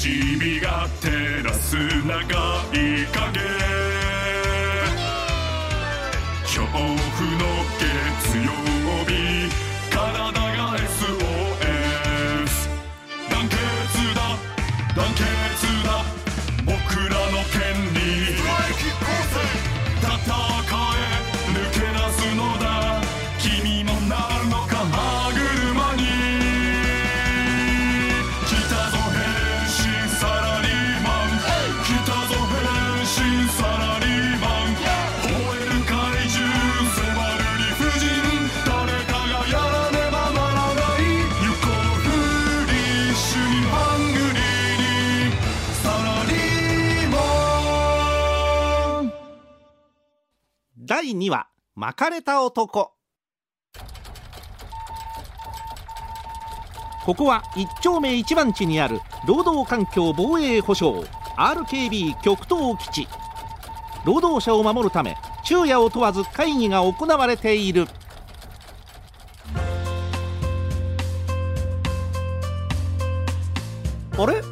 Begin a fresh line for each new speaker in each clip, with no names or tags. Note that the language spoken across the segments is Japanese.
シミが照らす長い影。
第2話巻かれた男。ここは一丁目一番地にある労働環境防衛保障 RKB 極東基地。労働者を守るため昼夜を問わず会議が行われている。
あれ？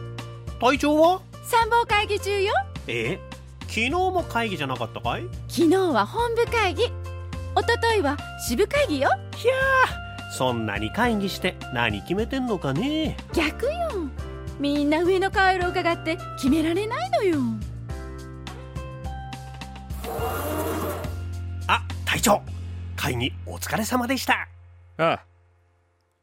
隊長は？
参謀会議中よ。
え昨日も会議じゃなかったかい？
昨日は本部会議。一昨日は支部会議よ。
そんなに会議して何決めてんのかね？
逆よ。みんな上の顔色を伺って決められないのよ。
あ隊長。会議お疲れ様でした。
ああ。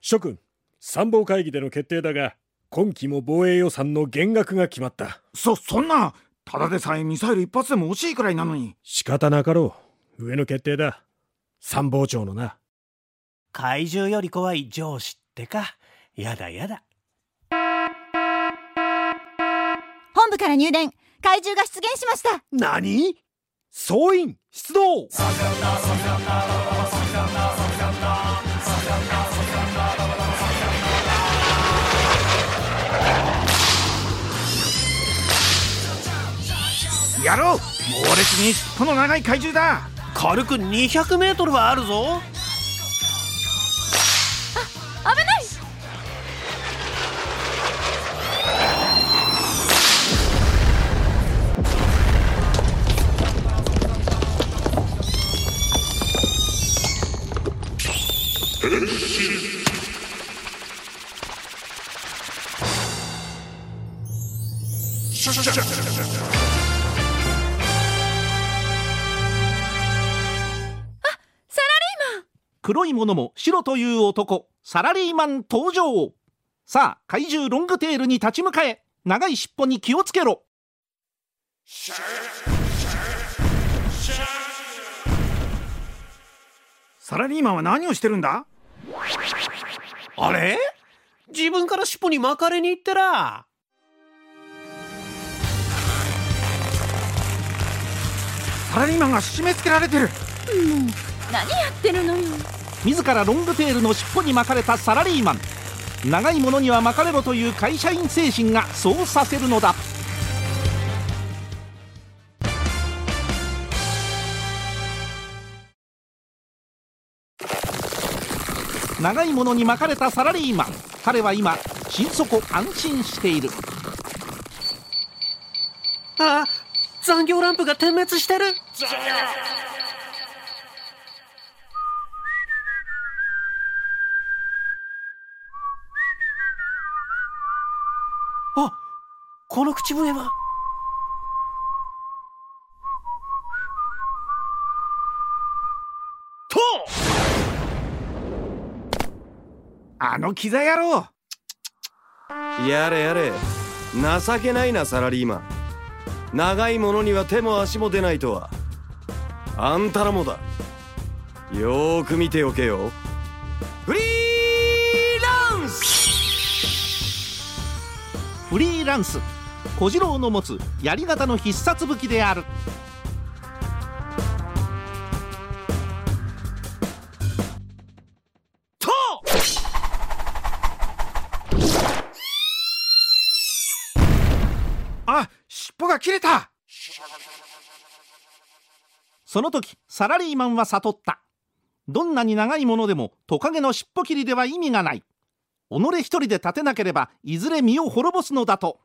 諸君参謀会議での決定だが今期も防衛予算の減額が決まった。
そそんなただでさえミサイル一発でも惜しいくらいなのに。
仕方なかろう。上の決定だ。参謀長のな。
怪獣より怖い上司ってか。やだやだ。
本部から入電。怪獣が出現しました。
何？総員出動
やろう。猛烈に尻尾の長い怪獣だ。
軽く200メートルはあるぞ。
危ない。サ
黒いものも白という男サラリーマン登場。さあ怪獣ロングテールに立ち向かえ。長い尻尾に気をつけろ。
サラリーマンは何をしてるんだ？
あれ？自分から尻尾に巻かれに行ってら。
サラリーマンが締め付けられてる。
もう何やってるのよ。
自らロングテールの尻尾に巻かれたサラリーマン。長いものには巻かれろという会社員精神がそうさせるのだ。長いものに巻かれたサラリーマン。彼は今心底安心している。
あ残業ランプが点滅してるこの口笛は。
と！あのキザ野郎。
やれやれ。情けないなサラリーマン。長いものには手も足も出ないとは。あんたらもだ。よーく見ておけよ。フリーランス。
フリーランス小次郎の持つ槍型の必殺武器である。
と！あ尻尾が切れた。
その時サラリーマンは悟った。どんなに長いものでもトカゲの尻尾切りでは意味がない。己一人で立てなければいずれ身を滅ぼすのだと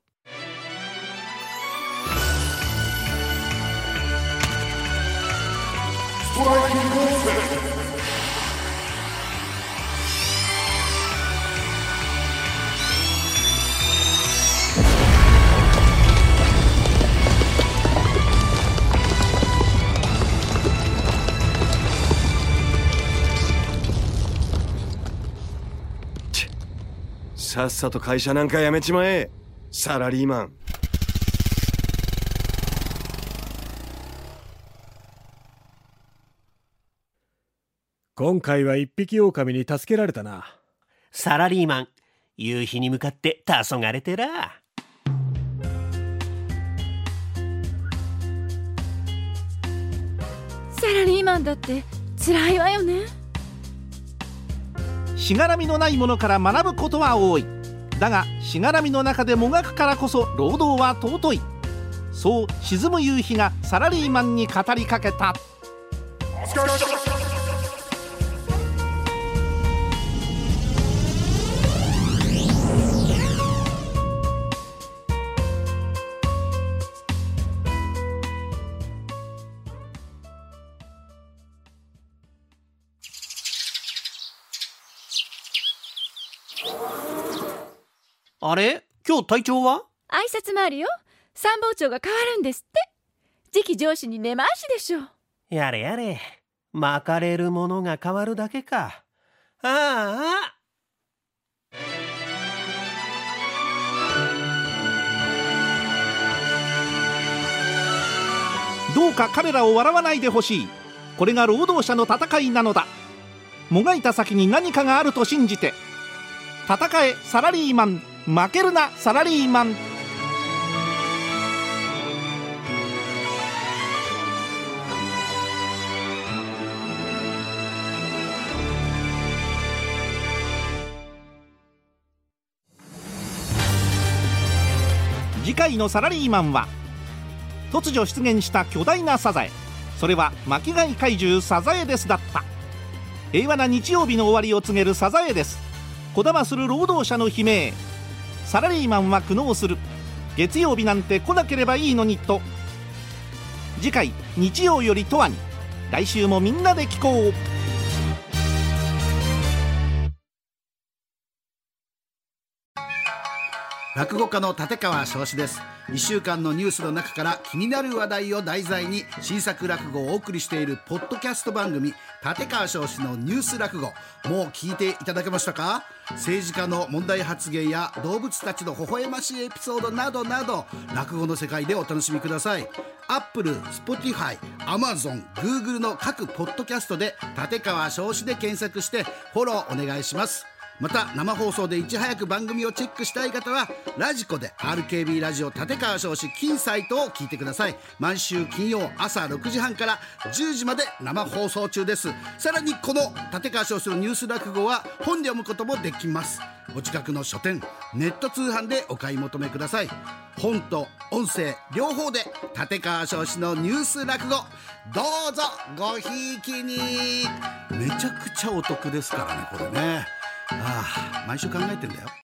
さっさと会社なんか辞めちまえ。サラリーマン。
今回は一匹狼に助けられたな。
サラリーマン夕日に向かって黄昏てら。
サラリーマンだって辛いわよね。
しがらみのないものから学ぶことは多い。だがしがらみの中でもがくからこそ労働は尊い。そう沈む夕日がサラリーマンに語りかけた
あれ？今日隊長は？
挨拶回りよ。参謀長が変わるんですって。次期上司に根回しでしょ。
やれやれ。巻かれるものが変わるだけか。ああ
どうか彼らを笑わないでほしい。これが労働者の戦いなのだ。もがいた先に何かがあると信じて戦えサラリーマン。負けるなサラリーマン。次回のサラリーマンは突如出現した巨大なサザエ。それは巻貝怪獣サザエですだった。平和な日曜日の終わりを告げるサザエです。こだまする労働者の悲鳴。サラリーマンは苦悩する。月曜日なんて来なければいいのにと。次回日曜よりとわに。来週もみんなで聞こう。
落語家の立川翔志です。1週間のニュースの中から気になる話題を題材に新作落語をお送りしているポッドキャスト番組立川翔志のニュース落語。もう聞いていただけましたか？政治家の問題発言や動物たちの微笑ましいエピソードなどなど落語の世界でお楽しみください。アップル、スポティファイ、アマゾン、グーグルの各ポッドキャストで立川翔志で検索してフォローお願いします。また生放送でいち早く番組をチェックしたい方はラジコで RKB ラジオ立川少子金サイトを聞いてください。毎週金曜朝6時半から10時まで生放送中です。さらにこの立川少子のニュース落語は本で読むこともできます。お近くの書店ネット通販でお買い求めください。本と音声両方で立川少子のニュース落語。どうぞごひいきに。めちゃくちゃお得ですからねこれね。ああ毎週考えてんだよ。